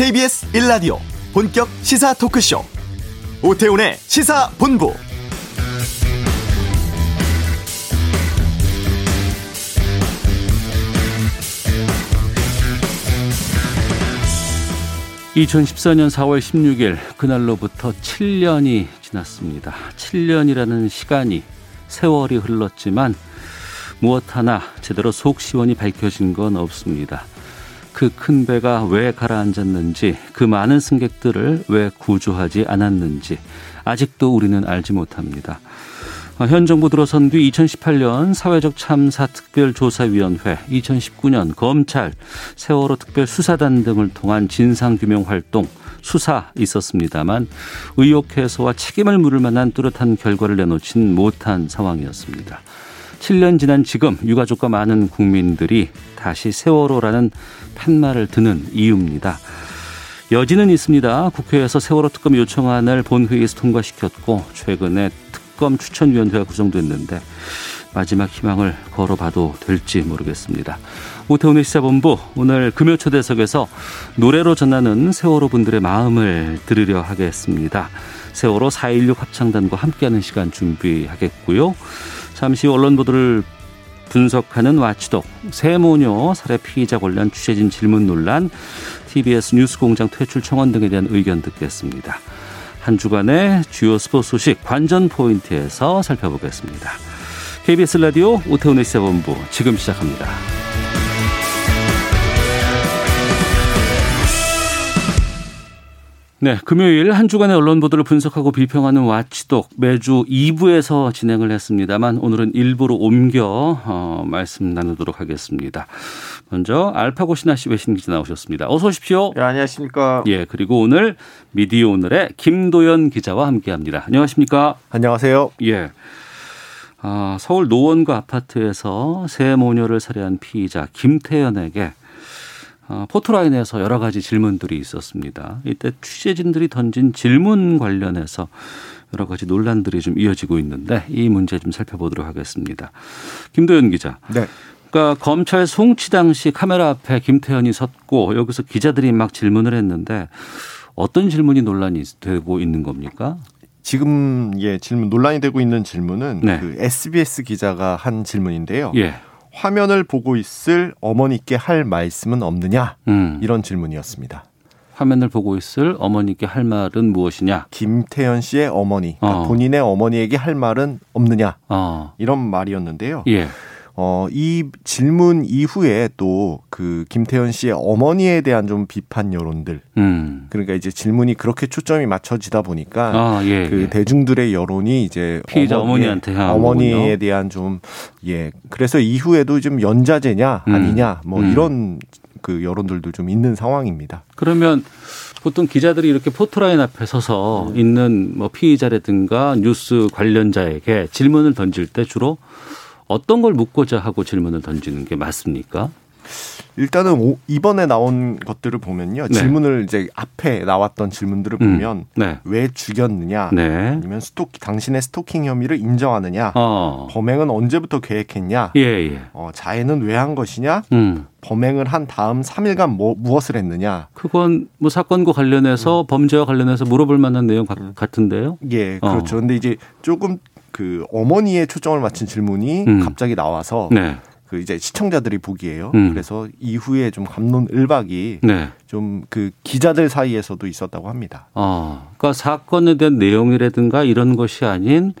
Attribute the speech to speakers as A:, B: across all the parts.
A: KBS 1라디오 본격 시사 토크쇼. 오태훈의 시사본부.
B: (2014년 4월 16일) 그날로부터 (7년이) 지났습니다. (7년이라는) 시간이 세월이 흘렀지만 무엇 하나 제대로 속 시원히 밝혀진 건 없습니다. 그 큰 배가 왜 가라앉았는지, 그 많은 승객들을 왜 구조하지 않았는지, 아직도 우리는 알지 못합니다. 현 정부 들어선 뒤 2018년 사회적 참사 특별조사위원회, 2019년 검찰, 세월호 특별수사단 등을 통한 진상규명 활동, 수사 있었습니다만 의혹 해소와 책임을 물을 만한 뚜렷한 결과를 내놓진 못한 상황이었습니다. 7년 지난 지금 유가족과 많은 국민들이 다시 세월호라는 팻말을 드는 이유입니다. 여지는 있습니다. 국회에서 세월호 특검 요청안을 본회의에서 통과시켰고 최근에 특검 추천위원회가 구성됐는데 마지막 희망을 걸어봐도 될지 모르겠습니다. 오태훈의 시사본부 오늘 금요 초대석에서 노래로 전하는 세월호 분들의 마음을 들으려 하겠습니다. 세월호 4.16 합창단과 함께하는 시간 준비하겠고요. 잠시 후 언론 보도를 분석하는 와치독 세모녀 살해 피의자 관련 취재진 질문 논란 TBS 뉴스공장 퇴출 청원 등에 대한 의견 듣겠습니다. 한 주간의 주요 스포츠 소식 관전 포인트에서 살펴보겠습니다. KBS 라디오 오태훈의 시사본부 지금 시작합니다. 네, 금요일 한 주간의 언론 보도를 분석하고 비평하는 와치독 매주 2부에서 진행을 했습니다만 오늘은 일부로 옮겨 어, 말씀 나누도록 하겠습니다. 먼저 알파고 신하 씨 외신 기자 나오셨습니다. 어서 오십시오.
C: 예, 안녕하십니까.
B: 예, 그리고 오늘 미디어 오늘의 김도연 기자와 함께합니다. 안녕하십니까?
C: 안녕하세요.
B: 예. 아, 서울 노원구 아파트에서 새 모녀를 살해한 피의자 김태연에게 어, 포토라인에서 여러 가지 질문들이 있었습니다. 이때 취재진들이 던진 질문 관련해서 여러 가지 논란들이 좀 이어지고 있는데 이 문제 좀 살펴보도록 하겠습니다. 김도현 기자.
C: 네.
B: 그러니까 검찰 송치 당시 카메라 앞에 김태현이 섰고 여기서 기자들이 막 질문을 했는데 어떤 질문이 논란이 되고 있는 겁니까?
C: 지금 예 질문 논란이 되고 있는 질문은
B: 네.
C: 그 SBS 기자가 한 질문인데요.
B: 예.
C: 화면을 보고 있을 어머니께 할 말씀은 없느냐
B: 음.
C: 이런 질문이었습니다.
B: 화면을 보고 있을 어머니께 할 말은 무엇이냐?
C: 김태현 씨의 어머니, 그러니까
B: 어.
C: 본인의 어머니에게 할 말은 없느냐
B: 어.
C: 이런 말이었는데요.
B: 예.
C: 어, 이 질문 이후에 또 그 김태현 씨의 어머니에 대한 좀 비판 여론들
B: 음.
C: 그러니까 이제 질문이 그렇게 초점이 맞춰지다 보니까
B: 아, 예.
C: 그
B: 예.
C: 대중들의 여론이 이제
B: 피해자
C: 어머니-
B: 향한
C: 어머니에
B: 거군요.
C: 대한 좀 예 그래서 이후에도 좀 연좌제냐
B: 음.
C: 아니냐 뭐
B: 음.
C: 이런 그 여론들도 좀 있는 상황입니다.
B: 그러면 보통 기자들이 이렇게 포토라인 앞에 서서
C: 네.
B: 있는 뭐 피의자라든가 뉴스 관련자에게 질문을 던질 때 주로 어떤 걸 묻고자 하고 질문을 던지는 게 맞습니까?
C: 일단은 오- 이번에 나온 것들을 보면요
B: 네.
C: 질문을 이제 앞에 나왔던 질문들을
B: 음.
C: 보면
B: 네.
C: 왜 죽였느냐
B: 네.
C: 아니면 스토 당신의 스토킹 혐의를 인정하느냐
B: 어.
C: 범행은 언제부터 계획했냐
B: 예, 예.
C: 어, 자해는 왜 한 것이냐
B: 음.
C: 범행을 한 다음 3일간 뭐, 무엇을 했느냐
B: 그건 뭐 사건과 관련해서 범죄와 관련해서 물어볼 만한 내용 같- 같은데요.
C: 예,
B: 어.
C: 그렇죠. 근데 이제 조금 그 어머니의 초점을 맞춘 질문이
B: 음.
C: 갑자기 나와서
B: 네.
C: 그 이제 시청자들이 보기에요.
B: 음.
C: 그래서 이후에 좀 감론 을박이
B: 네.
C: 좀그 기자들 사이에서도 있었다고 합니다.
B: 어. 그러니까 사건에 대한 내용이라든가 이런 것이 아닌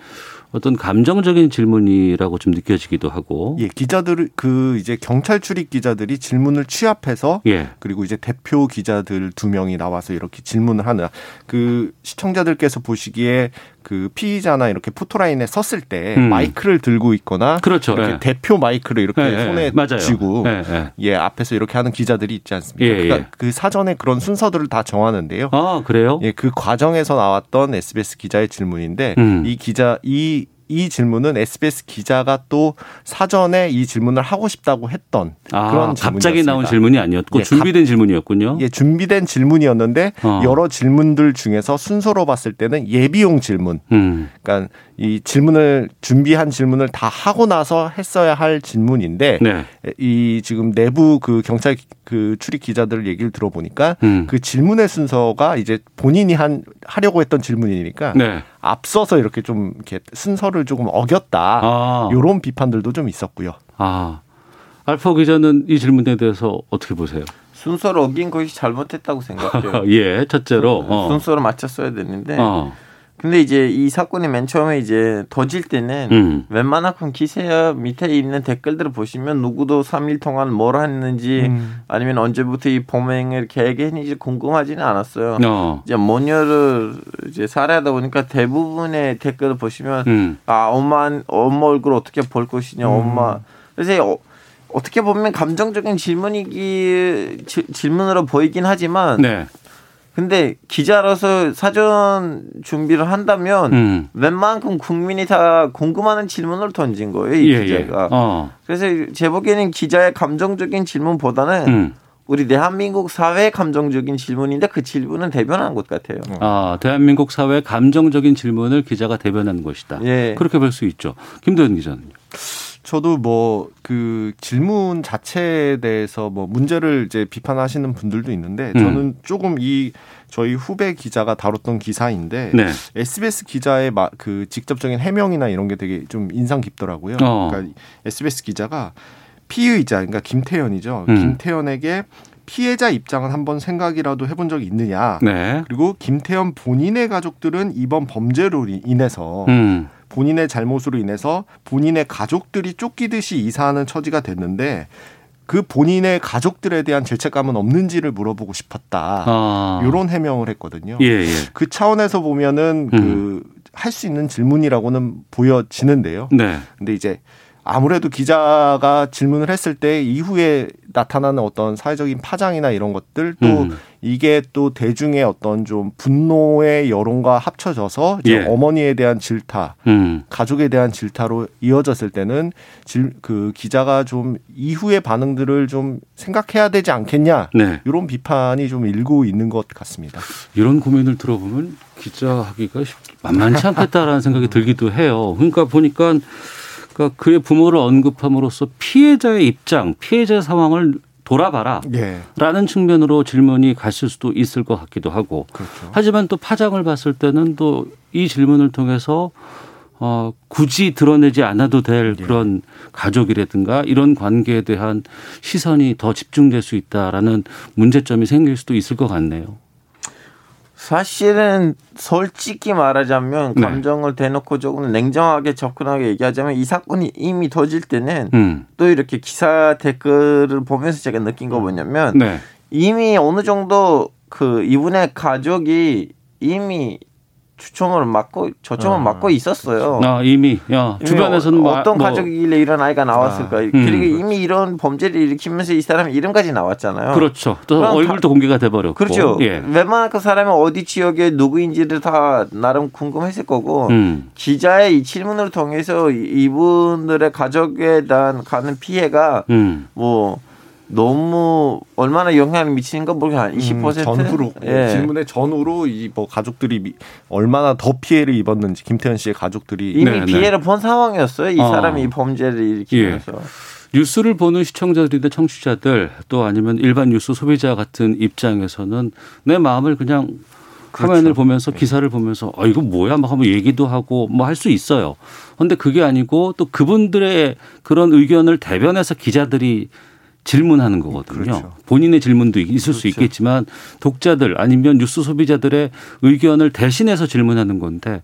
B: 어떤 감정적인 질문이라고 좀 느껴지기도 하고.
C: 예, 기자들 그 이제 경찰 출입 기자들이 질문을 취합해서
B: 예.
C: 그리고 이제 대표 기자들 두 명이 나와서 이렇게 질문을 하는 그 시청자들께서 보시기에 그 피의자나 이렇게 포토라인에 섰을 때
B: 음.
C: 마이크를 들고 있거나
B: 그렇죠.
C: 이렇게
B: 예.
C: 대표 마이크를 이렇게
B: 예, 예.
C: 손에
B: 맞아요.
C: 쥐고
B: 예, 예.
C: 예, 앞에서 이렇게 하는 기자들이 있지 않습니까?
B: 예,
C: 그러니까
B: 예.
C: 그 사전에 그런 순서들을 다 정하는데요.
B: 아, 그래요?
C: 예, 그 과정에서 나왔던 SBS 기자의 질문인데
B: 음.
C: 이 기자 이 이 질문은 SBS 기자가 또 사전에 이 질문을 하고 싶다고 했던
B: 아,
C: 그런
B: 갑자기
C: 질문이었습니다.
B: 나온 질문이 아니었고
C: 예,
B: 준비된 질문이었군요.
C: 예, 준비된 질문이었는데
B: 어.
C: 여러 질문들 중에서 순서로 봤을 때는 예비용 질문.
B: 음.
C: 그러니까 이 질문을 준비한 질문을 다 하고 나서 했어야 할 질문인데
B: 네.
C: 이 지금 내부 그 경찰 그 출입 기자들 얘기를 들어보니까
B: 음.
C: 그 질문의 순서가 이제 본인이 한 하려고 했던 질문이니까
B: 네.
C: 앞서서 이렇게 좀 이렇게 순서를 조금 어겼다.
B: 아.
C: 요런 비판들도 좀 있었고요.
B: 아. 알파 기자는 이 질문에 대해서 어떻게 보세요?
D: 순서를 어긴 것이 잘못했다고 생각해요.
B: 예, 첫째로. 어.
D: 순서를 맞췄어야 되는데
B: 어.
D: 근데 이제 이 사건이 맨 처음에 이제 터질 때는
B: 음.
D: 웬만큼 기세 밑에 있는 댓글들을 보시면 누구도 3일 동안 뭘 했는지
C: 음.
D: 아니면 언제부터 이 범행을 계획했는지 궁금하지는 않았어요.
B: 어.
D: 이제 모녀를 이제 살해하다 보니까 대부분의 댓글을 보시면
B: 음.
D: 아 엄마 엄마 얼굴 어떻게 볼 것이냐 엄마 그래서 어, 어떻게 보면 감정적인 질문이기 지- 질문으로 보이긴 하지만
B: 네.
D: 근데 기자로서 사전 준비를 한다면
B: 음.
D: 웬만큼 국민이 다 궁금하는 질문을 던진 거예요 이
B: 예, 예.
D: 기자가
B: 어.
D: 그래서 제 보기에는 기자의 감정적인 질문보다는
B: 음.
D: 우리 대한민국 사회의 감정적인 질문인데 그 질문은 대변한 것 같아요.
B: 아, 대한민국 사회 감정적인 질문을 기자가 대변한 것이다.
D: 예.
B: 그렇게 볼 수 있죠. 김도현 기자는.
C: 저도 뭐 그 질문 자체에 대해서 뭐 문제를 이제 비판하시는 분들도 있는데
B: 음.
C: 저는 조금 이 저희 후배 기자가 다뤘던 기사인데
B: 네.
C: SBS 기자의 마- 그 직접적인 해명이나 이런 게 되게 좀 인상 깊더라고요.
B: 어.
C: 그러니까 SBS 기자가 피의자 그러니까 김태현이죠.
B: 음.
C: 김태현에게 피해자 입장은 한번 생각이라도 해본 적이 있느냐.
B: 네.
C: 그리고 김태현 본인의 가족들은 이번 범죄로 인해서
B: 음.
C: 본인의 잘못으로 인해서 본인의 가족들이 쫓기듯이 이사하는 처지가 됐는데 그 본인의 가족들에 대한 죄책감은 없는지를 물어보고 싶었다.
B: 아.
C: 이런 해명을 했거든요.
B: 예, 예.
C: 그 차원에서 보면은
B: 음.
C: 그할 수 있는 질문이라고는 보여지는데요.
B: 네.
C: 근데 이제 아무래도 기자가 질문을 했을 때 이후에 나타나는 어떤 사회적인 파장이나 이런 것들 또
B: 음.
C: 이게 또 대중의 어떤 좀 분노의 여론과 합쳐져서
B: 예.
C: 어머니에 대한 질타,
B: 음.
C: 가족에 대한 질타로 이어졌을 때는 질, 그 기자가 좀 이후의 반응들을 좀 생각해야 되지 않겠냐
B: 네.
C: 이런 비판이 좀 일고 있는 것 같습니다.
B: 이런 고민을 들어보면 기자하기가 쉽- 만만치 않겠다라는 생각이 들기도 해요. 그러니까 보니까 그러니까 그의 부모를 언급함으로써 피해자의 입장, 피해자 상황을 돌아봐라.
C: 예,
B: 라는 측면으로 질문이 갔을 수도 있을 것 같기도 하고.
C: 그렇죠.
B: 하지만 또 파장을 봤을 때는 또 이 질문을 통해서 어, 굳이 드러내지 않아도 될
C: 예.
B: 그런 가족이라든가 이런 관계에 대한 시선이 더 집중될 수 있다라는 문제점이 생길 수도 있을 것 같네요.
D: 사실은 솔직히 말하자면
B: 네.
D: 감정을 대놓고 조금 냉정하게 접근하게 얘기하자면 이 사건이 이미 터질 때는
B: 음.
D: 또 이렇게 기사 댓글을 보면서 제가 느낀 거 뭐냐면
B: 네.
D: 이미 어느 정도 그 이분의 가족이 이미 추첨을 맞고 초점을
C: 아.
D: 맞고 있었어요.
B: 아, 이미 야,
D: 이미
B: 주변에서는
D: 어,
B: 뭐
D: 어떤
B: 뭐
D: 가족이길래 이런 아이가 나왔을까?
C: 아,
B: 음.
D: 그리고 이미 이런 범죄를 일으키면서 이 사람 이름까지 나왔잖아요.
B: 그렇죠. 또 얼굴도 공개가 돼 버렸고.
D: 그렇죠.
B: 예.
D: 웬만한 그 사람이 어디 지역에 누구인지를 다 나름 궁금했을 거고
B: 음.
D: 기자의 이 질문을 통해서 이- 이분들의 가족에 대한 가는 피해가
B: 음.
D: 뭐 너무 얼마나 영향을 미치는 건 모르겠어요. 한 20%?
C: 음, 전후로
D: 예.
C: 질문의 전후로 이 뭐 가족들이 미- 얼마나 더 피해를 입었는지 김태현 씨의 가족들이
D: 이미
B: 네, 네.
D: 피해를 본 상황이었어요. 이
B: 어.
D: 사람이 이 범죄를 일으키면서.
B: 뉴스를 보는 시청자들이나 청취자들 또 아니면 일반 뉴스 소비자 같은 입장에서는 내 마음을 그냥
C: 그렇죠.
B: 화면을 보면서 기사를 보면서 아 이거 뭐야 막 하면 얘기도 하고 뭐 할 수 있어요. 근데 그게 아니고 또 그분들의 그런 의견을 대변해서 기자들이 질문하는 거거든요.
C: 그렇죠.
B: 본인의 질문도 있을 수
C: 그렇죠.
B: 있겠지만 독자들 아니면 뉴스 소비자들의 의견을 대신해서 질문하는 건데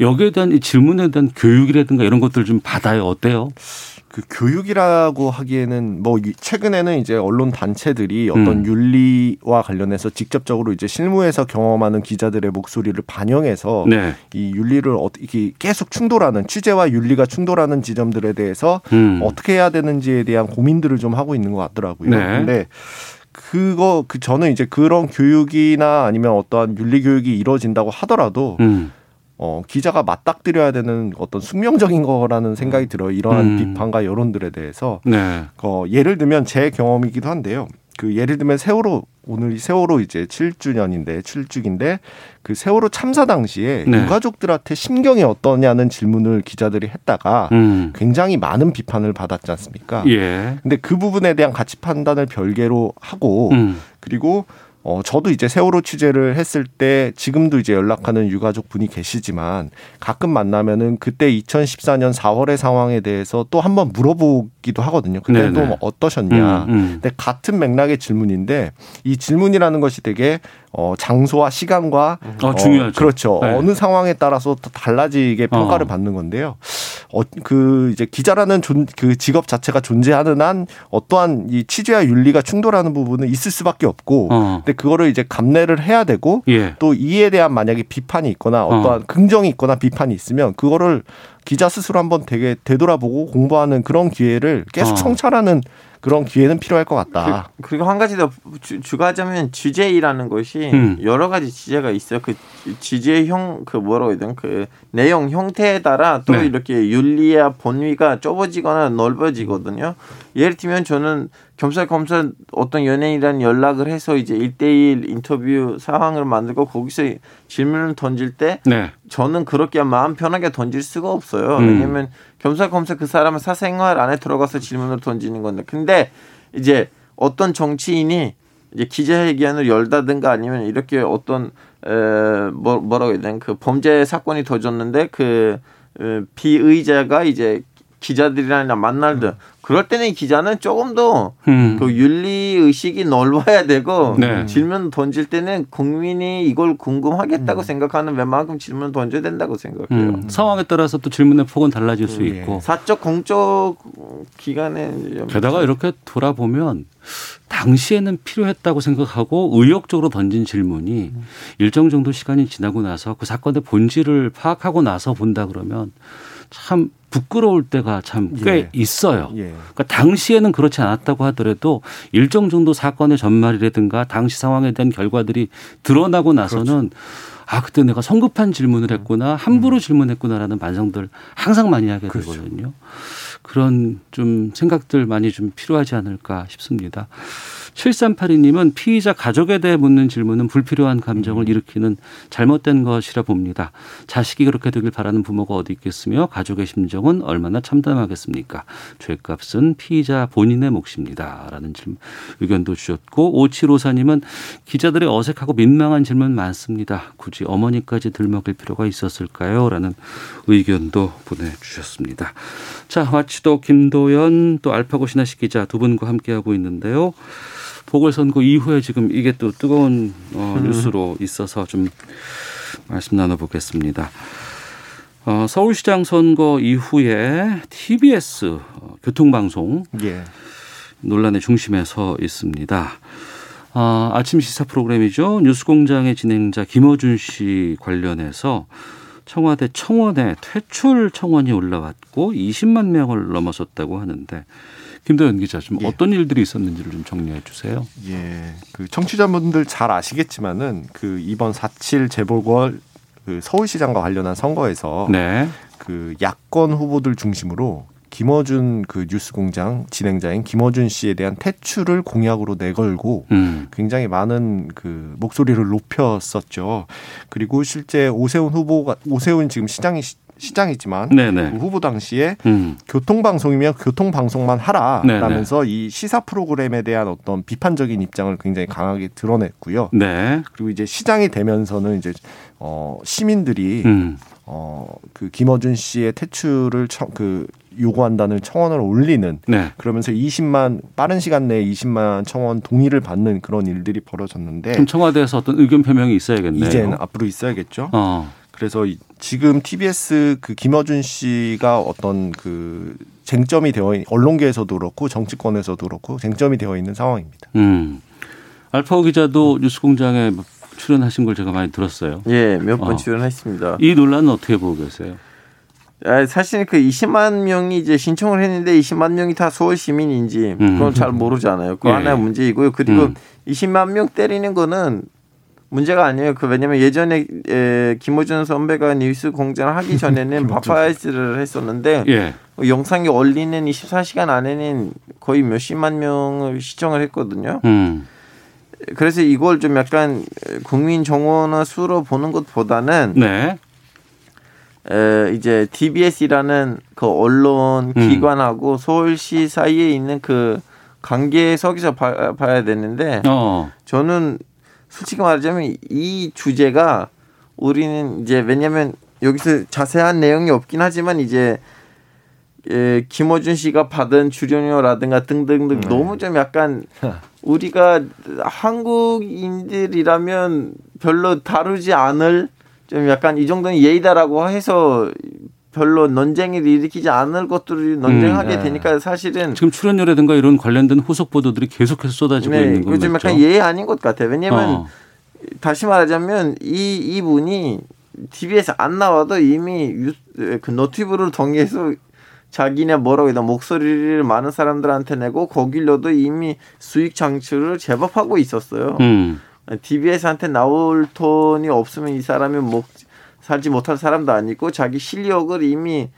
B: 여기에 대한 이 질문에 대한 교육이라든가 이런 것들 좀 받아요. 어때요?
C: 그 교육이라고 하기에는 뭐 이- 최근에는 이제 언론 단체들이 어떤
B: 음.
C: 윤리와 관련해서 직접적으로 이제 실무에서 경험하는 기자들의 목소리를 반영해서
B: 네.
C: 이 윤리를 어떻게 계속 충돌하는 취재와 윤리가 충돌하는 지점들에 대해서
B: 음.
C: 어떻게 해야 되는지에 대한 고민들을 좀 하고 있는 것 같더라고요.
B: 네.
C: 근데 그거 그 저는 이제 그런 교육이나 아니면 어떠한 윤리 교육이 이루어진다고 하더라도
B: 음.
C: 어, 기자가 맞닥뜨려야 되는 어떤 숙명적인 거라는 생각이 들어요. 이러한
B: 음.
C: 비판과 여론들에 대해서.
B: 네.
C: 어, 예를 들면 제 경험이기도 한데요. 그 예를 들면 세월호 오늘 세월호 이제 7주년인데 7주기인데 그 세월호 참사 당시에
B: 네.
C: 유가족들한테 심경이 어떠냐는 질문을 기자들이 했다가
B: 음.
C: 굉장히 많은 비판을 받았지 않습니까?
B: 예.
C: 근데 그 부분에 대한 가치 판단을 별개로 하고
B: 음.
C: 그리고 어 저도 이제 세월호 취재를 했을 때 지금도 이제 연락하는 유가족 분이 계시지만 가끔 만나면은 그때 2014년 4월의 상황에 대해서 또 한번 물어보기도 하거든요. 그때
B: 네네.
C: 또 어떠셨냐.
B: 음, 음.
C: 근데 같은 맥락의 질문인데 이 질문이라는 것이 되게 어 장소와 시간과
B: 어, 중요하죠.
C: 그렇죠.
B: 네.
C: 어느 상황에 따라서 또 달라지게 평가를
B: 어.
C: 받는 건데요. 어, 그 이제 기자라는 존, 그 직업 자체가 존재하는 한 어떠한 이 취재와 윤리가 충돌하는 부분은 있을 수밖에 없고,
B: 어.
C: 근데 그거를 이제 감내를 해야 되고
B: 예.
C: 또 이에 대한 만약에 비판이 있거나 어떠한 긍정이 있거나 비판이 있으면 그거를 기자 스스로 한번 되게 되돌아보고 공부하는 그런 기회를 계속
B: 어.
C: 성찰하는 그런 기회는 필요할 것 같다.
D: 그, 그리고 한 가지 더 주- 추가하자면 취재이라는 것이
B: 음.
D: 여러 가지 취재가 있어요. 그 취재 형그 뭐라고 되나 그 내용 형태에 따라 또
B: 네.
D: 이렇게 윤리와 본위가 좁아지거나 넓어지거든요. 예를 들면 저는 겸사겸사 어떤 연예인이랑 연락을 해서 이제 일대일 인터뷰 상황을 만들고 거기서 질문을 던질 때
B: 네.
D: 저는 그렇게 마음 편하게 던질 수가 없어요.
B: 음.
D: 왜냐면 겸사겸사 그 사람의 사생활 안에 들어가서 질문을 던지는 건데. 근데 이제 어떤 정치인이 이제 기자회견을 열다든가 아니면 이렇게 어떤 에, 뭐, 뭐라고 해야 되나 그 범죄 사건이 터졌는데 그 에, 피의자가 이제 기자들이랑 만날 때 그럴 때는 이 기자는 조금 더
B: 음.
D: 그 윤리 의식이 넓어야 되고
B: 네.
D: 질문 던질 때는 국민이 이걸 궁금하겠다고
C: 음.
D: 생각하는 웬만큼 질문 던져야 된다고 생각해요.
B: 음. 상황에 따라서 또 질문의 폭은 달라질 수
C: 예.
B: 있고.
D: 사적 공적 이제
B: 게다가 이렇게 돌아보면 당시에는 필요했다고 생각하고 의욕적으로 던진 질문이 일정 정도 시간이 지나고 나서 그 사건의 본질을 파악하고 나서 본다 그러면 참 부끄러울 때가 참꽤
C: 예.
B: 있어요.
C: 예.
B: 그러니까 당시에는 그렇지 않았다고 하더라도 일정 정도 사건의 전말이라든가 당시 상황에 대한 결과들이 드러나고 나서는 아 그때 내가 성급한 질문을 했구나 함부로 질문했구나라는 반성들 항상 많이 하게 되거든요. 그런 좀 생각들 많이 좀 필요하지 않을까 싶습니다. 7382님은 피의자 가족에 대해 묻는 질문은 불필요한 감정을 일으키는 잘못된 것이라 봅니다. 자식이 그렇게 되길 바라는 부모가 어디 있겠으며 가족의 심정은 얼마나 참담하겠습니까? 죄값은 피의자 본인의 몫입니다. 라는 질문, 의견도 주셨고 5754님은 기자들의 어색하고 민망한 질문 많습니다. 굳이 어머니까지 들먹일 필요가 있었을까요? 라는 의견도 보내주셨습니다. 자, 와치도 김도연 또 알파고 신하식 기자 두 분과 함께하고 있는데요. 보궐선거 이후에 지금 이게 또 뜨거운 어, 뉴스로 있어서 좀 말씀 나눠보겠습니다. 어, 서울시장 선거 이후에 TBS 어, 교통방송
C: 예.
B: 논란의 중심에 서 있습니다. 아, 아침 시사 프로그램이죠. 뉴스공장의 진행자 김어준 씨 관련해서 청와대 청원에 퇴출 청원이 올라왔고 20만 명을 넘어섰다고 하는데 김도현 기자 좀
C: 예.
B: 어떤 일들이 있었는지를 좀 정리해 주세요.
C: 예. 그 청취자분들 잘 아시겠지만은 그 이번 4.7 재보궐 그 서울시장과 관련한 선거에서
B: 네.
C: 그 야권 후보들 중심으로 김어준 그 뉴스공장 진행자인 김어준 씨에 대한 퇴출을 공약으로 내걸고
B: 음.
C: 굉장히 많은 그 목소리를 높였었죠. 그리고 실제 오세훈 후보가 오세훈 지금 시장이 시- 시장이지만
B: 네네.
C: 그 후보 당시에
B: 음.
C: 교통방송이면 교통방송만
B: 네네.
C: 하라라면서 이 시사 프로그램에 대한 어떤 비판적인 입장을 굉장히 강하게 드러냈고요.
B: 네.
C: 그리고 이제 시장이 되면서는 이제 어 시민들이
B: 음.
C: 어그 김어준 씨의 퇴출을 청, 그 요구한다는 청원을 올리는
B: 네.
C: 그러면서 20만 빠른 시간 내에 20만 청원 동의를 받는 그런 일들이 벌어졌는데
B: 그럼 청와대에서 어떤 의견 표명이 있어야겠네요.
C: 이제는 앞으로 있어야겠죠.
B: 어.
C: 그래서 이- 지금 TBS 그 김어준 씨가 어떤 그 쟁점이 되어 있, 언론계에서도 그렇고 정치권에서도 그렇고 쟁점이 되어 있는 상황입니다.
B: 음. 알파고 기자도 뉴스공장에 출연하신 걸 제가 많이 들었어요.
D: 예, 몇번
B: 어.
D: 출연했습니다.
B: 이 논란은 어떻게 보고 계세요?
D: 아, 사실 그 20만 명이 이제 신청을 했는데 20만 명이 다 서울 시민인지
B: 음.
D: 그건 잘 모르잖아요. 그
B: 예.
D: 하나의 문제이고요. 그리고
B: 음.
D: 20만 명 때리는 거는 문제가 아니에요. 그 왜냐면 예전에 에, 김호준 선배가 뉴스 공장을 하기 전에는 파파이스를 했었는데
B: 예.
D: 그 영상이 올리는 24시간 안에는 거의 몇십만 명을 시청을 했거든요.
B: 음.
D: 그래서 이걸 좀 약간 국민 정원화 수로 보는 것보다는
B: 네.
D: 에, 이제 TBS라는 그 언론
B: 음.
D: 기관하고 서울시 사이에 있는 그 관계석에서 봐, 봐야 되는데
B: 어.
D: 저는 솔직히 말하자면 이 주제가 우리는 이제 왜냐면 여기서 자세한 내용이 없긴 하지만 이제 예, 김어준 씨가 받은 출연료라든가 등등등 너무 좀 약간 우리가 한국인들이라면 별로 다루지 않을 좀 약간 이 정도는 예의다라고 해서 별로 논쟁을 일으키지 않을 것들을 논쟁하게
C: 음, 네.
D: 되니까 사실은
B: 지금 출연료라든가 이런 관련된 후속 보도들이 계속해서 쏟아지고 있는 건
D: 요즘? 약간 예의 아닌 것 같아요. 왜냐면
B: 어.
D: 다시 말하자면 이 이분이 TV에서 안 나와도 이미 유, 그 노트북을 통해서 자기네 뭐라고 해야 되나 목소리를 많은 사람들한테 내고 거길로도 이미 수익 창출을 제법 하고 있었어요.
B: 음.
D: TBS한테 나올 돈이 없으면 이 사람이 목 살지 못할 사람도 아니고 자기 실력을 이미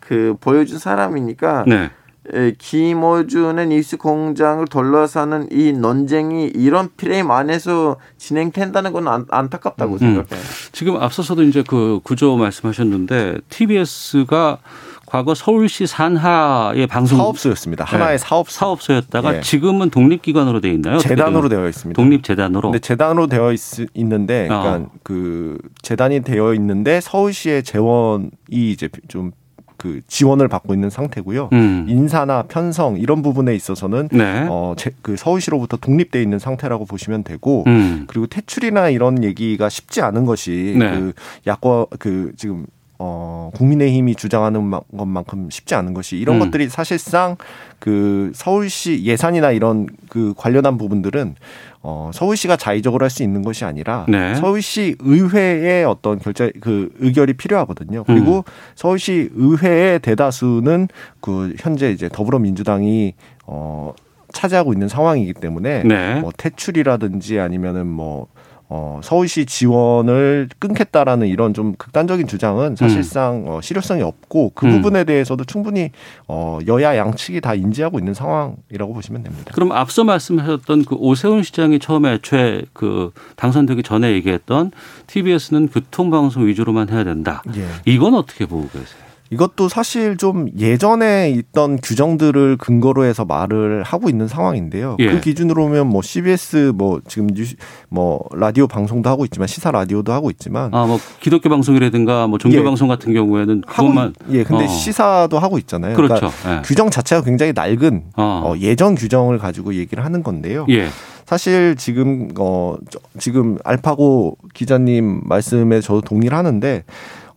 D: 그 보여준 사람이니까
B: 네.
D: 에, 김어준의 뉴스 공장을 둘러싸는 이 논쟁이 이런 프레임 안에서 진행된다는 건 안, 안타깝다고
B: 음.
D: 생각해요.
B: 지금 앞서서도 이제 그 구조 말씀하셨는데 TBS가 과거 서울시 산하의 방송
C: 사업소였습니다. 하나의 사업소.
B: 사업소였다가
C: 예.
B: 지금은 독립기관으로 돼 있나요?
C: 재단으로? 되어 있습니다.
B: 독립재단으로.
C: 근데 재단으로 되어 있, 있는데, 그러니까
B: 어.
C: 그 재단이 되어 있는데 서울시의 재원이 이제 좀그 지원을 받고 있는 상태고요.
B: 음.
C: 인사나 편성 이런 부분에 있어서는
B: 네.
C: 어, 제, 그 서울시로부터 독립돼 있는 상태라고 보시면 되고,
B: 음.
C: 그리고 퇴출이나 이런 얘기가 쉽지 않은 것이
B: 네.
C: 그 야권 그 지금 어 국민의힘이 주장하는 마- 것만큼 쉽지 않은 것이 이런
B: 음.
C: 것들이 사실상 그 서울시 예산이나 이런 그 관련한 부분들은 어 서울시가 자의적으로 할 수 있는 것이 아니라
B: 네.
C: 서울시 의회의 어떤 결제 그 의결이 필요하거든요. 그리고
B: 음.
C: 서울시 의회의 대다수는 그 현재 이제 더불어민주당이 어 차지하고 있는 상황이기 때문에
B: 네.
C: 뭐 퇴출이라든지 아니면은 뭐 어, 서울시 지원을 끊겠다라는 이런 좀 극단적인 주장은 사실상 어, 실효성이 없고 그
B: 음.
C: 부분에 대해서도 충분히 어, 여야 양측이 다 인지하고 있는 상황이라고 보시면 됩니다.
B: 그럼 앞서 말씀하셨던 그 오세훈 시장이 처음에 애초에 그 당선되기 전에 얘기했던 TBS는 교통방송 위주로만 해야 된다.
C: 예.
B: 이건 어떻게 보고 계세요?
C: 이것도 사실 좀 예전에 있던 규정들을 근거로 해서 말을 하고 있는 상황인데요.
B: 예.
C: 그 기준으로 보면 뭐 CBS 뭐 지금 뉴스 뭐 라디오 방송도 하고 있지만 시사 라디오도 하고 있지만
B: 아, 뭐 기독교 방송이라든가 뭐 종교
C: 예.
B: 방송 같은 경우에는
C: 하고
B: 그것만
C: 예, 근데
B: 어.
C: 시사도 하고 있잖아요.
B: 그렇죠.
C: 그러니까
B: 예.
C: 규정 자체가 굉장히 낡은
B: 어.
C: 어, 예전 규정을 가지고 얘기를 하는 건데요.
B: 예.
C: 사실 지금 어 저- 지금 알파고 기자님 말씀에 저도 동의를 하는데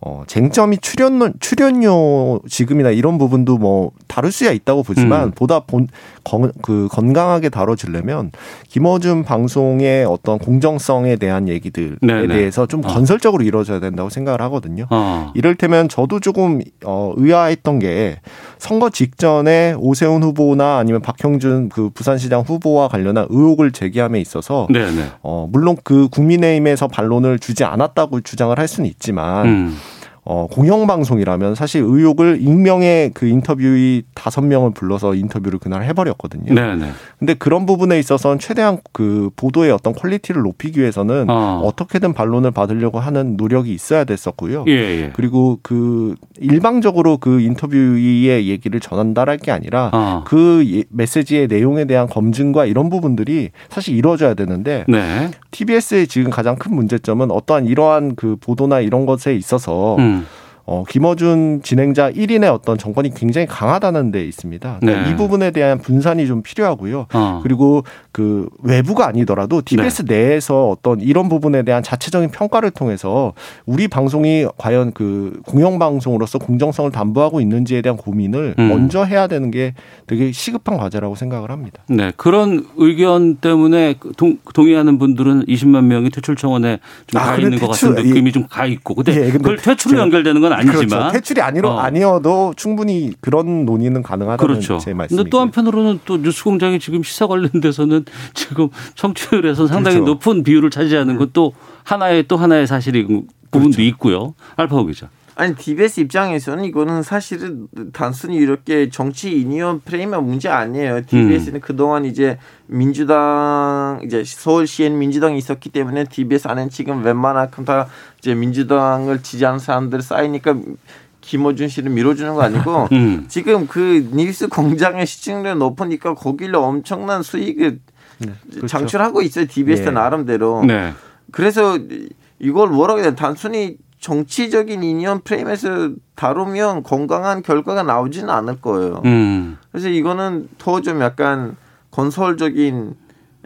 C: 어 쟁점이 출연 출연료 지금이나 이런 부분도 뭐 다룰 수야 있다고 보지만
B: 음.
C: 보다 본 건, 그 건강하게 다뤄지려면 김어준 방송의 어떤 공정성에 대한 얘기들에
B: 네네.
C: 대해서 좀
B: 어.
C: 건설적으로 이루어져야 된다고 생각을 하거든요.
B: 어.
C: 이를테면 저도 조금 어 의아했던 게 선거 직전에 오세훈 후보나 아니면 박형준 그 부산시장 후보와 관련한 의혹을 제기함에 있어서
B: 네, 네.
C: 어 물론 그 국민의힘에서 반론을 주지 않았다고 주장을 할 수는 있지만
B: 음.
C: 어 공영방송이라면 사실 의혹을 익명의 그 인터뷰이 다섯 명을 불러서 인터뷰를 그날 해버렸거든요.
B: 네, 네.
C: 근데 그런 부분에 있어서는 최대한 그 보도의 어떤 quality를 높이기 위해서는
B: 어.
C: 어떻게든 반론을 받으려고 하는 노력이 있어야 됐었고요.
B: 예, 예.
C: 그리고 그 일방적으로 그 인터뷰의 얘기를 전달할 게 아니라
B: 어.
C: 그 예- 메시지의 내용에 대한 검증과 이런 부분들이 사실 이루어져야 되는데
B: 네.
C: TBS의 지금 가장 큰 문제점은 어떠한 이러한 그 보도나 이런 것에 있어서
B: 음. 음.
C: 어, 김어준 진행자 1인의 어떤 정권이 굉장히 강하다는 데 있습니다. 그러니까
B: 네.
C: 이 부분에 대한 분산이 좀 필요하고요.
B: 어.
C: 그리고 그 외부가 아니더라도 TBS
B: 네.
C: 내에서 어떤 이런 부분에 대한 자체적인 평가를 통해서 우리 방송이 과연 그 공영방송으로서 공정성을 담보하고 있는지에 대한 고민을
B: 음.
C: 먼저 해야 되는 게 되게 시급한 과제라고 생각을 합니다.
B: 네, 그런 의견 때문에 그 동, 동의하는 분들은 20만 명이 퇴출 청원에 좀
C: 아,
B: 가 있는 것
C: 퇴출,
B: 같은
C: 예.
B: 느낌이 좀가 있고, 근데,
C: 예,
B: 그걸 퇴출로 연결되는 건
C: 예,
B: 아니지만
C: 그렇죠. 퇴출이 아니로
B: 어.
C: 아니어도 충분히 그런 논의는 가능하다는
B: 그렇죠.
C: 제.
B: 근데 또 한편으로는 또 뉴스공장이 지금 시사 관련돼서는 지금 청취율에서 상당히
C: 그렇죠.
B: 높은 비율을 차지하는 건또 하나의 또 하나의 사실이 부분도
C: 그렇죠.
B: 있고요. 알파고 기자.
D: 아니 DBS 입장에서는 이거는 사실은 단순히 이렇게 정치 인이원 프레임의 문제 아니에요. DBS는 그동안 이제 민주당 이제 서울시엔 민주당이 있었기 때문에 DBS 안에 지금 웬만하면 다 이제 민주당을 지지하는 사람들 쌓이니까 김어준 씨를 밀어주는 거 아니고
B: 음.
D: 지금 그 뉴스 공장의 시청률이 높으니까 거기로 엄청난 수익을
C: 그렇죠.
D: 장출하고 있어요. DBS
C: 예.
D: 나름대로.
B: 네.
D: 그래서 이걸 뭐라고 해야 돼? 단순히 정치적인 인연 프레임에서 다루면 건강한 결과가 나오지는 않을 거예요.
B: 음.
D: 그래서 이거는 더 좀 약간 건설적인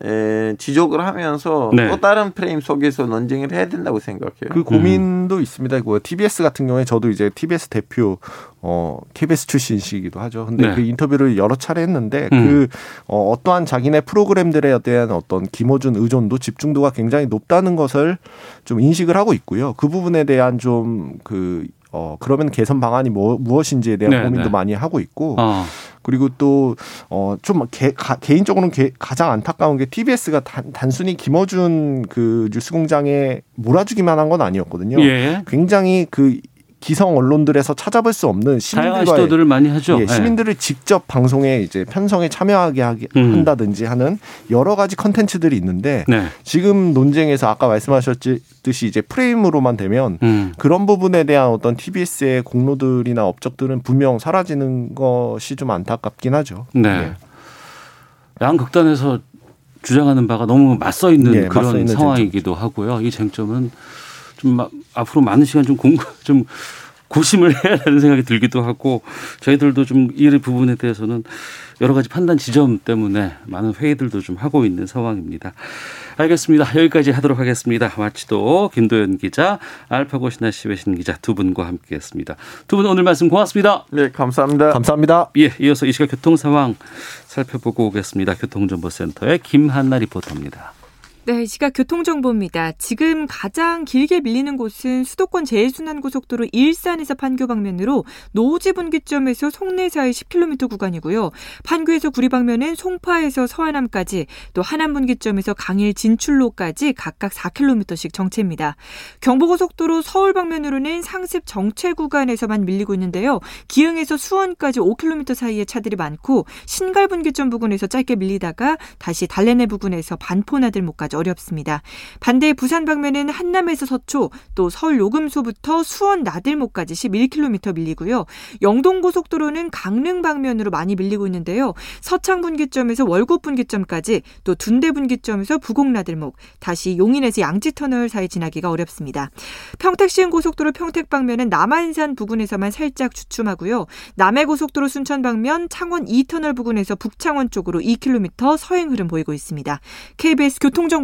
D: 에, 지적을 하면서
B: 네.
D: 또 다른 프레임 속에서 논쟁을 해야 된다고 생각해요.
C: 그 고민도 있습니다. 그 TBS 같은 경우에 저도 이제 TBS 대표 어 KBS 출신이시기도 하죠. 근데
B: 네.
C: 그 인터뷰를 여러 차례 했는데
B: 음.
C: 그 어, 어떠한 자기네 프로그램들에 대한 어떤 김어준 의존도 집중도가 굉장히 높다는 것을 좀 인식을 하고 있고요. 그 부분에 대한 좀그 어, 그러면 개선 방안이 뭐, 무엇인지에 대한
B: 네,
C: 고민도
B: 네.
C: 많이 하고 있고,
B: 어.
C: 그리고 또, 어, 좀, 개, 개인적으로는 개, 가장 안타까운 게 TBS가 단, 단순히 김어준 그 뉴스공장에 몰아주기만 한 건 아니었거든요.
B: 예.
C: 굉장히 그 기성 언론들에서 찾아볼 수 없는
B: 다양한
C: 시민들과의
B: 시도들을 많이 하죠.
C: 예, 시민들을 직접 방송에 이제 편성에 참여하게 하게
B: 음.
C: 한다든지 하는 여러 가지 컨텐츠들이 있는데
B: 네.
C: 지금 논쟁에서 아까 말씀하셨듯이 이제 프레임으로만 되면
B: 음.
C: 그런 부분에 대한 어떤 TBS의 공로들이나 업적들은 분명 사라지는 것이 좀 안타깝긴 하죠.
B: 네.
C: 예.
B: 양 극단에서 주장하는 바가 너무 맞서 있는
C: 예,
B: 그런
C: 맞서 있는
B: 상황이기도 하고요. 이 쟁점은 좀 마- 앞으로 많은 시간 좀 공, 좀 고심을 해야 하는 생각이 들기도 하고 저희들도 좀 이 부분에 대해서는 여러 가지 판단 지점 때문에 많은 회의들도 좀 하고 있는 상황입니다. 알겠습니다. 여기까지 하도록 하겠습니다. 마치도 김도현 기자, 알파고 신하 씨 외신 기자 두 분과 함께했습니다. 두 분 오늘 말씀 고맙습니다.
D: 네, 감사합니다.
C: 감사합니다.
B: 예, 이어서 이 시각 교통 상황 살펴보고 오겠습니다. 교통정보센터의 김한나 리포터입니다.
E: 네, 이 시각 교통정보입니다. 지금 가장 길게 밀리는 곳은 수도권 제일순환고속도로 일산에서 판교 방면으로 노지 분기점에서 송내 사이 10km 구간이고요. 판교에서 구리 방면은 송파에서 서하남까지 또 하남 분기점에서 강일 진출로까지 각각 4km씩 정체입니다. 경부고속도로 서울 방면으로는 상습 정체 구간에서만 밀리고 있는데요. 기흥에서 수원까지 5km 사이에 차들이 많고 신갈 분기점 부근에서 짧게 밀리다가 다시 달래내 부근에서 반포나들목까지 어렵습니다. 반대 부산 방면은 한남에서 서초 또 서울 요금소부터 수원 나들목까지 11km 밀리고요. 영동고속도로는 강릉 방면으로 많이 밀리고 있는데요. 서창 분기점에서 월곡 분기점까지 또 둔대 분기점에서 부곡 나들목 다시 용인에서 양지터널 사이 지나기가 어렵습니다. 평택시흥 고속도로 평택 방면은 남한산 부근에서만 살짝 주춤하고요. 남해고속도로 순천 방면 창원 2터널 부근에서 북창원 쪽으로 2km 서행 흐름 보이고 있습니다. KBS 교통정보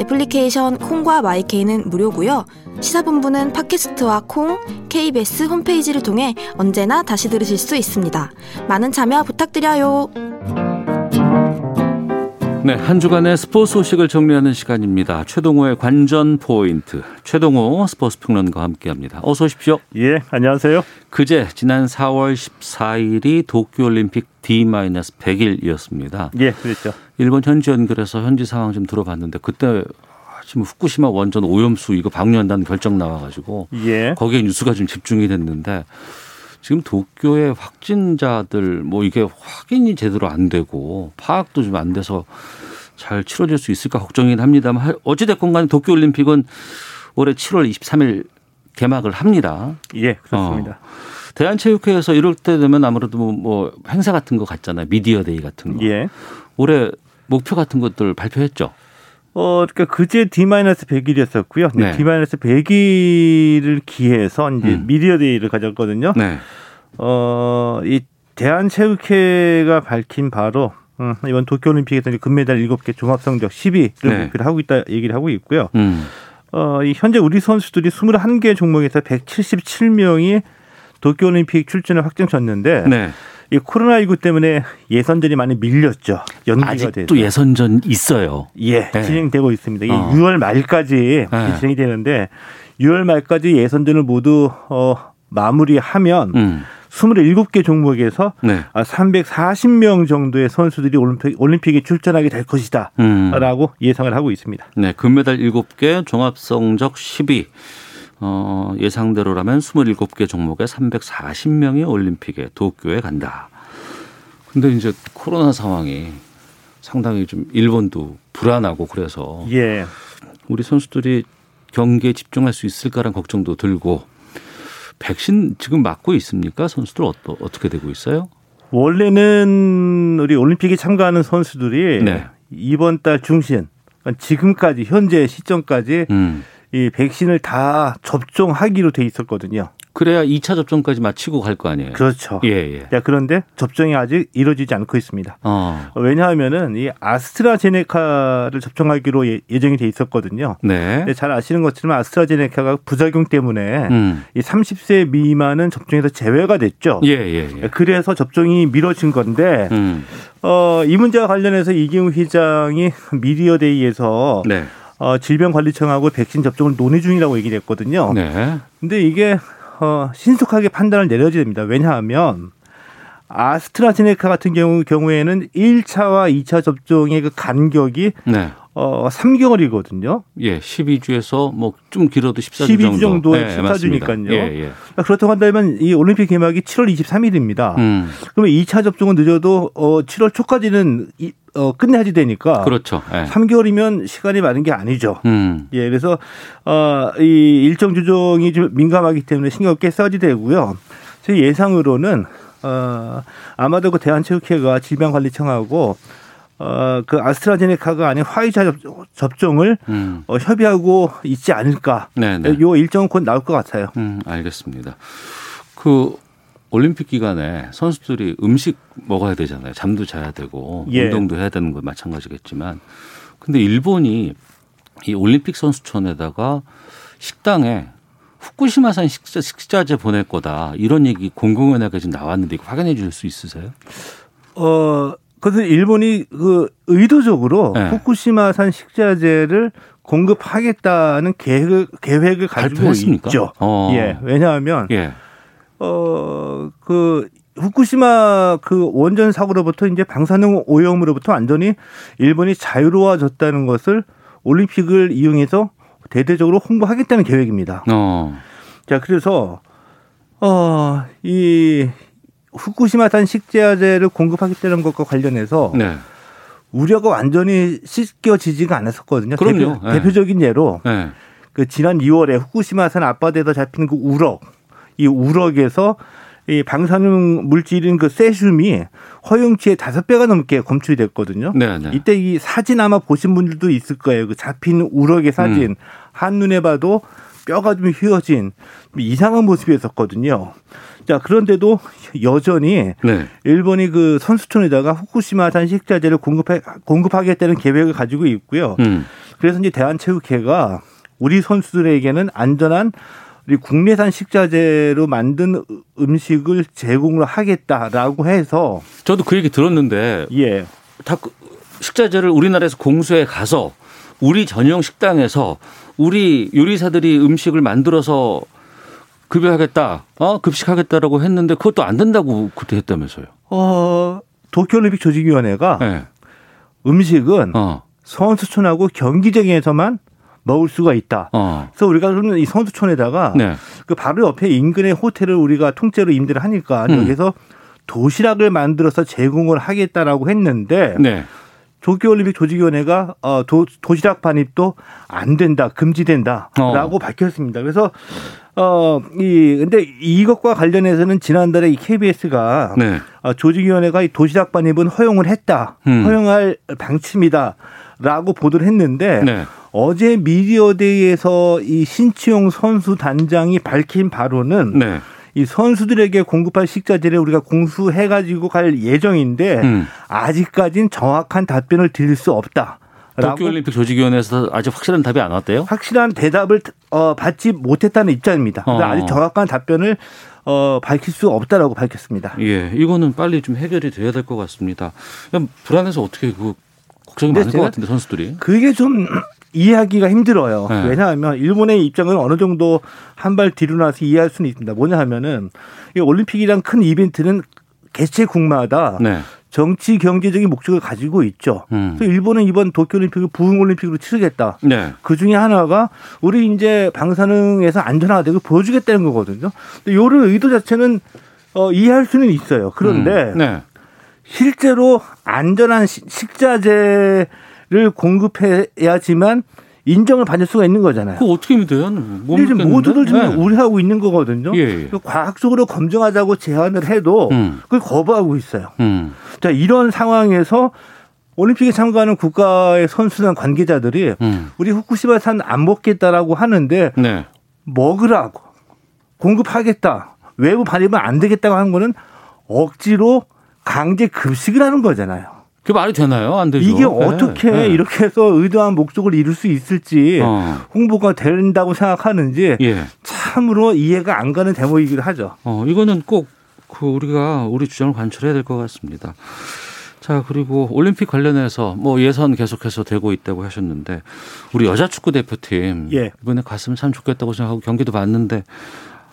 F: 애플리케이션 콩과 마이케이는 무료고요. 시사본부는 팟캐스트와 콩, KBS 홈페이지를 통해 언제나 다시 들으실 수 있습니다. 많은 참여 부탁드려요.
B: 네, 한 주간의 스포츠 소식을 정리하는 시간입니다. 최동호의 관전 포인트. 최동호 스포츠 평론가와 함께합니다. 어서 오십시오.
G: 예, 안녕하세요.
B: 그제 지난 4월 14일이 도쿄 올림픽 D-100일이었습니다.
G: 예, 그랬죠.
B: 일본 현지 연결해서 현지 상황 좀 들어봤는데 그때 지금 후쿠시마 원전 오염수 이거 방류한다는 결정 나와가지고
G: 예.
B: 거기에 뉴스가 좀 집중이 됐는데 지금 도쿄의 확진자들 뭐 이게 확인이 제대로 안 되고 파악도 좀 안 돼서 잘 치러질 수 있을까 걱정이긴 합니다만 어찌됐건 간에 도쿄올림픽은 올해 7월 23일 개막을 합니다.
G: 예, 그렇습니다.
B: 대한체육회에서 이럴 때 되면 아무래도 뭐- 뭐 행사 같은 거 같잖아요. media day 같은 거.
G: 예.
B: 올해 목표 같은 것들 발표했죠.
G: 어, 그러니까 그제 D-100일이었었고요.
B: 네.
G: D-100일을 기해서 이제
B: 음.
G: media day를 가졌거든요.
B: 네.
G: 어, 이 대한체육회가 밝힌 바로 음, 이번 도쿄올림픽에서 금메달 7개 종합 성적 10위를
B: 네.
G: 목표로 하고 있다 얘기를 하고 있고요.
B: 음.
G: 어, 이 현재 우리 선수들이 21개 종목에서 177명이 도쿄올림픽 출전을 확정졌는데
B: 네.
G: 이 코로나19 때문에 예선전이 많이 밀렸죠. 연기가 돼서.
B: 아직도 예선전 있어요.
G: 예,
B: 네.
G: 진행되고 있습니다. 이게
B: 어.
G: 6월 말까지
B: 네.
G: 진행이 되는데 6월 말까지 예선전을 모두 어, 마무리하면
B: 음.
G: 27개 종목에서
B: 네.
G: 아, 340명 정도의 선수들이 올림픽, 올림픽 에 출전하게 될 것이다.
B: 음.
G: 라고 예상을 하고 있습니다.
B: 네, 금메달 7개, 종합 성적 10위. 어, 예상대로라면 27개 종목에 340명이 올림픽에 도쿄에 간다. 근데 이제 코로나 상황이 상당히 좀 일본도 불안하고 그래서
G: 예.
B: 우리 선수들이 경기에 집중할 수 있을까라는 걱정도 들고 백신 지금 맞고 있습니까? 선수들 어떠, 어떻게 되고 있어요?
G: 원래는 우리 올림픽에 참가하는 선수들이
B: 네.
G: 이번 달 그러니까 지금까지 현재 시점까지
B: 음.
G: 이 백신을 다 접종하기로 돼 있었거든요.
B: 그래야 2차 접종까지 마치고 갈 거 아니에요.
G: 그렇죠.
B: 예, 예.
G: 자, 그런데 접종이 아직 이루어지지 않고 있습니다.
B: 어.
G: 왜냐하면은 이 아스트라제네카를 접종하기로 예- 예정이 돼 있었거든요.
B: 네.
G: 잘 아시는 것처럼 아스트라제네카가 부작용 때문에
B: 음.
G: 이 30세 미만은 접종에서 제외가 됐죠.
B: 예, 예, 예.
G: 그래서 접종이 미뤄진 건데
B: 음.
G: 어, 이 문제와 관련해서 이기웅 회장이 미디어데이에서
B: 네.
G: 어, 질병관리청하고 백신 접종을 논의 중이라고 얘기를 했거든요.
B: 네.
G: 근데 이게 어, 신속하게 판단을 내려야 됩니다. 왜냐하면 아스트라제네카 같은 경우 경우에는 1차와 2차 접종의 그 간격이
B: 네.
G: 어 3개월이거든요.
B: 예, 12주에서 뭐 좀 길어도 14주
G: 12주
B: 정도. 예,
G: 14
B: 맞습니다.
G: 주니까요.
B: 예, 예.
G: 그렇다고 한다면 이 올림픽 개막이 7월 23일입니다.
B: 음.
G: 그러면 2차 접종은 늦어도 어 7월 초까지는 이, 어 끝내야지 되니까
B: 그렇죠. 예.
G: 3개월이면 시간이 많은 게 아니죠.
B: 음.
G: 예, 그래서 어 이 일정 조정이 좀 민감하기 때문에 신경 꽤 써야 되고요. 제 예상으로는 어 아마도 그 대한체육회가 질병관리청하고 어 그 아스트라제네카가 아닌 화이자 접- 접종을
B: 음.
G: 어, 협의하고 있지 않을까.
B: 네, 네.
G: 요 일정은 곧 나올 것 같아요.
B: 음, 알겠습니다. 그 올림픽 기간에 선수들이 음식 먹어야 되잖아요. 잠도 자야 되고
G: 예.
B: 운동도 해야 되는 건 마찬가지겠지만 근데 일본이 이 올림픽 선수촌에다가 식당에 후쿠시마산 식자, 식자재 보낼 거다 이런 얘기 공공연하게 지금 나왔는데 이거 확인해 줄 수 있으세요?
G: 어, 그래서 일본이 그 의도적으로
B: 네.
G: 후쿠시마산 식자재를 공급하겠다는 계획을, 계획을 가지고
B: 발표했습니까?
G: 있죠.
B: 어.
G: 예. 왜냐하면,
B: 예.
G: 어, 그, 후쿠시마 그 원전 사고로부터 이제 방사능 오염으로부터 완전히 일본이 자유로워졌다는 것을 올림픽을 이용해서 대대적으로 홍보하겠다는 계획입니다.
B: 어.
G: 자, 그래서 어, 이 후쿠시마산 식재화제를 공급하겠다는 것과 관련해서
B: 네.
G: 우려가 완전히 씻겨지지가 않았었거든요.
B: 그럼요. 예.
G: 대표, 적인 예로
B: 네.
G: 그 지난 2월에 후쿠시마산 앞바다에서 잡힌 그 우럭, 이 우럭에서 이 방사능 물질인 그 세슘이 허용치의 다섯 배가 넘게 검출이 됐거든요.
B: 네, 네.
G: 이때 이 사진 아마 보신 분들도 있을 거예요. 그 잡힌 우럭의 사진
B: 음.
G: 한 눈에 봐도 뼈가 좀 휘어진 이상한 모습이었었거든요. 자 그런데도 여전히
B: 네.
G: 일본이 그 선수촌에다가 후쿠시마산 식자재를 공급해 공급하겠다는 계획을 가지고 있고요.
B: 음.
G: 그래서 이제 대한체육회가 우리 선수들에게는 안전한 우리 국내산 식자재로 만든 음식을 제공을 하겠다라고 해서
B: 저도 그 얘기 들었는데 예다그 식자재를 우리나라에서 공수해 가서 우리 전용 식당에서 우리 요리사들이 음식을 만들어서 급여하겠다, 어 급식하겠다라고 했는데 그것도 안 된다고 그때 했다면서요.
G: 어, 도쿄올림픽 조직위원회가
B: 네.
G: 음식은
B: 어,
G: 선수촌하고 경기장에서만 먹을 수가 있다.
B: 어,
G: 그래서 우리가 그러면 이 선수촌에다가
B: 네,
G: 그 바로 옆에 인근의 호텔을 우리가 통째로 임대를 하니까
B: 음.
G: 여기서 도시락을 만들어서 제공을 하겠다라고 했는데
B: 네,
G: 도쿄올림픽 조직위원회가 어, 도, 도시락 반입도 안 된다, 금지된다라고
B: 어.
G: 밝혔습니다. 그래서 어, 이 근데 이것과 관련해서는 지난달에 이 KBS가
B: 네,
G: 어, 조직위원회가 이 도시락 반입은 허용을 했다,
B: 음.
G: 허용할 방침이다 라고 보도를 했는데
B: 네,
G: 어제 미디어데이에서 이 신치용 선수 단장이 밝힌 바로는
B: 네,
G: 이 선수들에게 공급할 식자재를 우리가 공수해 가지고 갈 예정인데
B: 음.
G: 아직까지는 정확한 답변을 드릴 수 없다.
B: 도쿄올림픽 조직위원회에서 아직 확실한 답이 안 왔대요?
G: 확실한 대답을 어, 받지 못했다는 입장입니다.
B: 어.
G: 아직 정확한 답변을 어, 밝힐 수 없다라고 밝혔습니다.
B: 예, 이거는 빨리 좀 해결이 돼야 될 것 같습니다. 불안해서 어떻게 그 걱정이 많을 것 같은데 선수들이.
G: 그게 좀 이해하기가 힘들어요.
B: 네.
G: 왜냐하면 일본의 입장을 어느 정도 한 발 뒤로 나서 이해할 수는 있습니다. 뭐냐 하면은 이 올림픽이란 큰 이벤트는 개최국마다
B: 네.
G: 정치 경제적인 목적을 가지고 있죠.
B: 음.
G: 그래서 일본은 이번 도쿄올림픽을 부흥올림픽으로 치르겠다.
B: 네.
G: 그 중에 하나가 우리 이제 방사능에서 안전화되고 보여주겠다는 거거든요. 근데 요런 의도 자체는 어, 이해할 수는 있어요. 그런데
B: 음. 네.
G: 실제로 안전한 시- 식자재를 공급해야지만 인정을 받을 수가 있는 거잖아요.
B: 그거 어떻게 믿어요? 못
G: 근데 지금? 모두들 지금
B: 네.
G: 우려하고 있는 거거든요.
B: 예, 예.
G: 그 과학적으로 검증하자고 제안을 해도
B: 음.
G: 그걸 거부하고 있어요.
B: 음.
G: 자, 이런 상황에서 올림픽에 참가하는 국가의 선수단 관계자들이
B: 음.
G: 우리 후쿠시마 산 안 먹겠다라고 하는데
B: 네.
G: 먹으라고 공급하겠다 외부 발입은 안 되겠다고 하는 거는 억지로 강제 급식을 하는 거잖아요.
B: 그게 말이 되나요? 안 되죠.
G: 이게
B: 네.
G: 어떻게
B: 네.
G: 이렇게 해서 의도한 목적을 이룰 수 있을지
B: 어.
G: 홍보가 된다고 생각하는지
B: 예.
G: 참으로 이해가 안 가는 대목이기도 하죠.
B: 어, 이거는 꼭 그 우리가 우리 주장을 관철해야 될 것 같습니다. 자, 그리고 올림픽 관련해서 뭐 예선 계속해서 되고 있다고 하셨는데 우리 여자 축구 대표팀
G: 예.
B: 이번에 갔으면 참 좋겠다고 생각하고 경기도 봤는데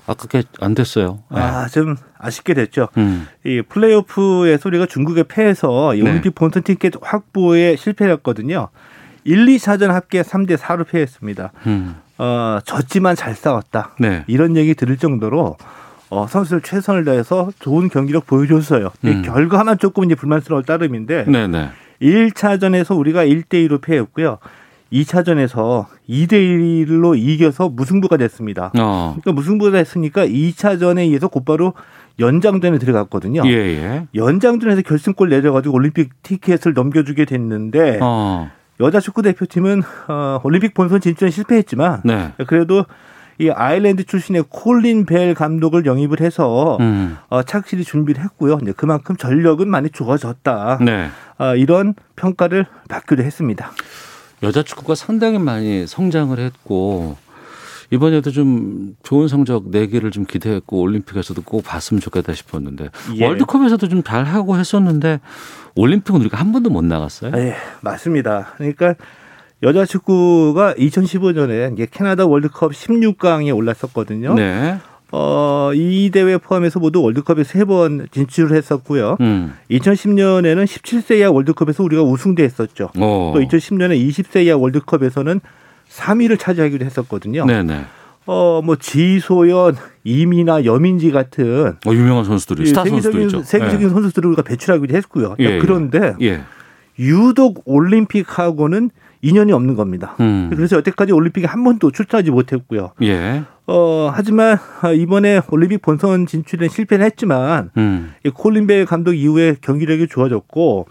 B: 아깝게 안 됐어요. 네.
G: 아, 좀 아쉽게 됐죠.
B: 음.
G: 이 플레이오프에서 우리가 중국에 패해서 이
B: 네.
G: 올림픽 본선 티켓 확보에 실패했거든요. 1, 2차전 합계 3대 4로 패했습니다.
B: 음.
G: 어, 졌지만 잘 싸웠다.
B: 네.
G: 이런 얘기 들을 정도로 어, 선수들 최선을 다해서 좋은 경기력 보여줬어요. 이
B: 음.
G: 결과만 조금 이제 불만스러울 따름인데
B: 네, 네.
G: 1차전에서 우리가 1대 2로 패했고요. 2차전에서 2대 1로 이겨서 무승부가 됐습니다.
B: 어.
G: 그러니까 무승부가 됐으니까 2차전에 의해서 곧바로 연장전에 들어갔거든요.
B: 예, 예.
G: 연장전에서 결승골 내려가지고 올림픽 티켓을 넘겨주게 됐는데
B: 어.
G: 여자 축구 대표팀은 어, 올림픽 본선 진출에 실패했지만
B: 네.
G: 그래도 이 아일랜드 출신의 콜린 벨 감독을 영입을 해서
B: 음.
G: 어, 착실히 준비를 했고요. 이제 그만큼 전력은 많이 좋아졌다.
B: 네.
G: 어, 이런 평가를 받기도 했습니다.
B: 여자 축구가 상당히 많이 성장을 했고 이번에도 좀 좋은 성적 내기를 좀 기대했고 올림픽에서도 꼭 봤으면 좋겠다 싶었는데
G: 예.
B: 월드컵에서도 좀 잘하고 했었는데 올림픽은 우리가 한 번도 못 나갔어요.
G: 예, 맞습니다. 그러니까 여자 축구가 2015년에 이제 캐나다 월드컵 16강에 올랐었거든요.
B: 네.
G: 어, 이 대회 포함해서 모두 월드컵에 세 번 진출을 했었고요.
B: 음.
G: 2010년에는 17세 이하 월드컵에서 우리가 우승대했었죠.
B: 어.
G: 또 2010년에 20세 이하 월드컵에서는 3위를 차지하기도 했었거든요.
B: 네네.
G: 어, 뭐 지소연, 이미나, 여민지 같은
B: 어, 유명한 선수들이 선수들
G: 세계적인. 세계적인 선수들을 우리가 배출하기도 했고요.
B: 예, 예.
G: 그런데
B: 예.
G: 유독 올림픽하고는 인연이 없는 겁니다.
B: 음.
G: 그래서 여태까지 올림픽에 한 번도 출전하지 못했고요.
B: 예.
G: 어, 하지만 이번에 올림픽 본선 진출에 실패는 했지만
B: 음.
G: 이 콜린베 감독 이후에 경기력이 좋아졌고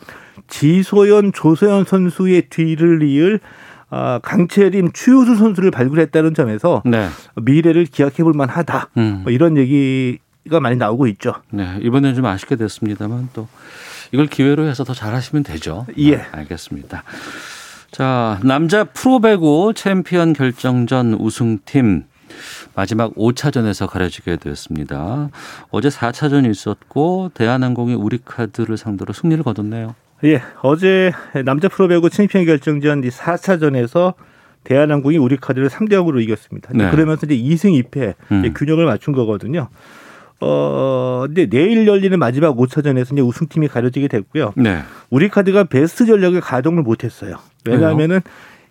G: 지소연, 조소연 선수의 뒤를 이을 아, 강채림, 추효수 선수를 발굴했다는 점에서
B: 네.
G: 미래를 기약해 볼 만하다.
B: 음.
G: 뭐 이런 얘기가 많이 나오고 있죠.
B: 네. 이번에는 좀 아쉽게 됐습니다만 또 이걸 기회로 해서 더 잘하시면 되죠.
G: 예.
B: 아, 알겠습니다. 자, 남자 프로배구 챔피언 결정전 우승팀 마지막 5차전에서 가려지게 되었습니다. 어제 4차전이 있었고 대한항공이 우리카드를 상대로 승리를 거뒀네요.
G: 예, 어제 남자 프로배구 챔피언 결정전 4차전에서 대한항공이 우리카드를 3대 0으로 이겼습니다.
B: 네.
G: 그러면서 이제 2승 2패
B: 음.
G: 균형을 맞춘 거거든요. 어, 근데 내일 열리는 마지막 5차전에서 이제 우승팀이 가려지게 됐고요.
B: 네.
G: 우리 카드가 베스트 전력을 가동을 못했어요. 왜냐하면은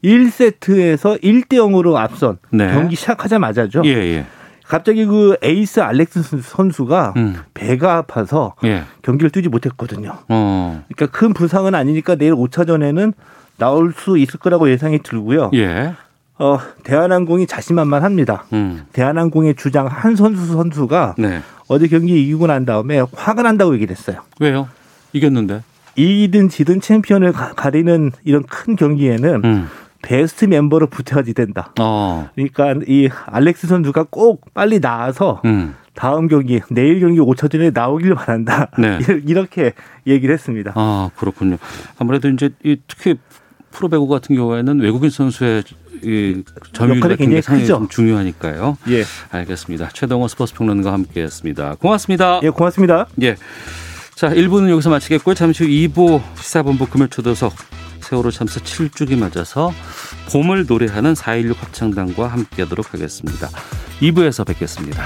G: 1세트에서 1대 0으로 앞선
B: 네.
G: 경기 시작하자마자죠.
B: 예, 예.
G: 갑자기 그 에이스 알렉스 선수가
B: 음.
G: 배가 아파서
B: 예.
G: 경기를 뛰지 못했거든요.
B: 어.
G: 그러니까 큰 부상은 아니니까 내일 5차전에는 나올 수 있을 거라고 예상이 들고요.
B: 예.
G: 어, 대한항공이 자신만만합니다.
B: 음.
G: 대한항공의 주장 한선수 선수가
B: 네.
G: 어제 경기 이기고 난 다음에 화가 난다고 얘기를 했어요.
B: 왜요? 이겼는데.
G: 이기든 지든 챔피언을 가, 가리는 이런 큰 경기에는
B: 음.
G: 베스트 멤버로 붙어야지 된다.
B: 어.
G: 그러니까 이 알렉스 선수가 꼭 빨리 나와서
B: 음.
G: 다음 경기 내일 경기 5차 전에 나오길 바란다.
B: 네.
G: 이렇게 얘기를 했습니다.
B: 아 그렇군요. 아무래도 이제 이 특히 프로 배구 같은 경우에는 외국인 선수의 이 점유율 같은 게
G: 굉장히
B: 상당히. 좀 중요하니까요.
G: 예,
B: 알겠습니다. 최동호 스포츠 평론가 함께했습니다. 고맙습니다.
G: 예, 고맙습니다.
B: 예. 자, 1부는 여기서 마치겠고요. 잠시 후 2부 시사본부 금요 초도석 세월호 참사 7주기 맞아서 봄을 노래하는 4.16 합창단과 함께하도록 하겠습니다. 2부에서 뵙겠습니다.